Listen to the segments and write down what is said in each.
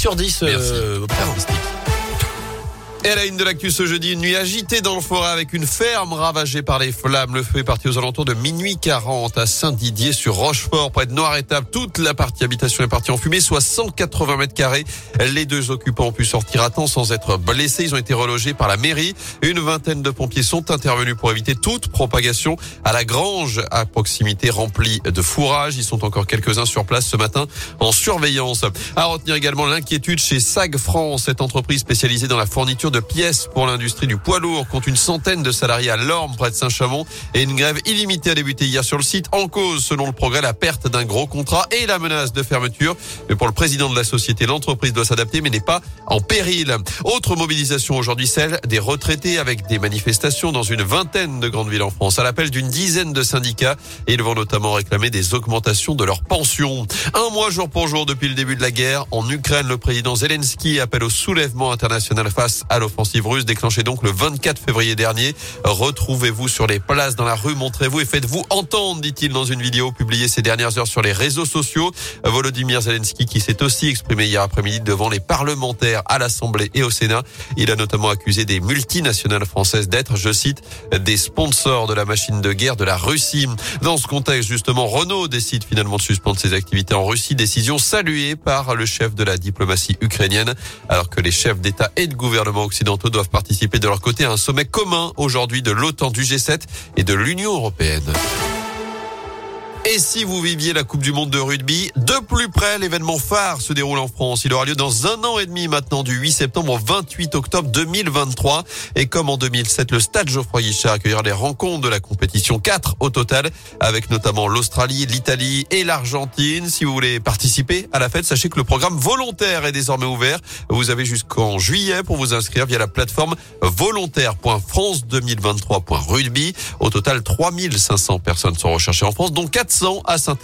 sur 10 euh, et à la une de l'actu ce jeudi, une nuit agitée dans le forêt avec une ferme ravagée par les flammes. Le feu est parti aux alentours de minuit 40 à Saint-Didier sur Rochefort, près de Noir-Étape. Toute la partie habitation est partie en fumée, soit 180 mètres carrés. Les deux occupants ont pu sortir à temps sans être blessés. Ils ont été relogés par la mairie. Une vingtaine de pompiers sont intervenus pour éviter toute propagation à la grange à proximité remplie de fourrage. Ils sont encore quelques-uns sur place ce matin en surveillance. À retenir également l'inquiétude chez SAG France, cette entreprise spécialisée dans la fourniture de pièces pour l'industrie du poids lourd compte une centaine de salariés à Lorme près de Saint-Chamond et une grève illimitée a débuté hier sur le site en cause selon le progrès la perte d'un gros contrat et la menace de fermeture. Mais pour le président de la société, l'entreprise doit s'adapter mais n'est pas en péril. Autre mobilisation aujourd'hui, celle des retraités avec des manifestations dans une vingtaine de grandes villes en France à l'appel d'une dizaine de syndicats et ils vont notamment réclamer des augmentations de leurs pensions. Un mois jour pour jour depuis le début de la guerre en Ukraine, le président Zelensky appelle au soulèvement international face à l'offensive russe déclenchée donc le 24 février dernier. Retrouvez-vous sur les places dans la rue, montrez-vous et faites-vous entendre, dit-il dans une vidéo publiée ces dernières heures sur les réseaux sociaux. Volodymyr Zelensky qui s'est aussi exprimé hier après-midi devant les parlementaires à l'Assemblée et au Sénat. Il a notamment accusé des multinationales françaises d'être, je cite, des sponsors de la machine de guerre de la Russie. Dans ce contexte, justement, Renault décide finalement de suspendre ses activités en Russie, décision saluée par le chef de la diplomatie ukrainienne, alors que les chefs d'État et de gouvernement occidentaux doivent participer de leur côté à un sommet commun aujourd'hui de l'OTAN, du G7 et de l'Union européenne. Et si vous viviez la Coupe du Monde de rugby, de plus près, l'événement phare se déroule en France. Il aura lieu dans un an et demi maintenant, du 8 septembre au 28 octobre 2023. Et comme en 2007, le stade Geoffroy Guichard accueillera les rencontres de la compétition 4 au total, avec notamment l'Australie, l'Italie et l'Argentine. Si vous voulez participer à la fête, sachez que le programme volontaire est désormais ouvert. Vous avez jusqu'en juillet pour vous inscrire via la plateforme volontaire.france2023.rugby. Au total, 3500 personnes sont recherchées en France, dont 400 à saint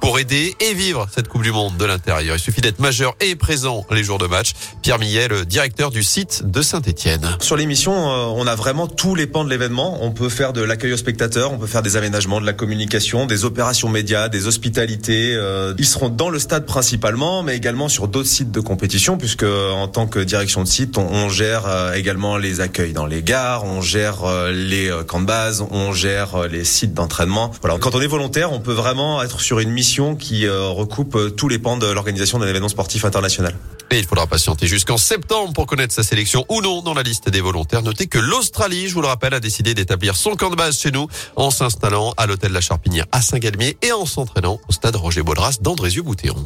pour aider et vivre cette Coupe du Monde de l'intérieur. Il suffit d'être majeur et présent les jours de match. Pierre Millet, le directeur du site de Saint-Etienne. Sur l'émission, euh, on a vraiment tous les pans de l'événement. On peut faire de l'accueil aux spectateurs, on peut faire des aménagements, de la communication, des opérations médias, des hospitalités. Euh, ils seront dans le stade principalement, mais également sur d'autres sites de compétition, puisque en tant que direction de site, on, gère euh, également les accueils dans les gares, on gère les camps de base, on gère les sites d'entraînement. Voilà, quand on est volontaire, on peut être sur une mission qui euh, recoupe euh, tous les pans de l'organisation d'un événement sportif international. Et il faudra patienter jusqu'en septembre pour connaître sa sélection ou non dans la liste des volontaires. Notez que l'Australie, je vous le rappelle, a décidé d'établir son camp de base chez nous en s'installant à l'hôtel La Charpinière à Saint-Galmier et en s'entraînant au stade Roger Baudras d'Andrézieux-Boutéron.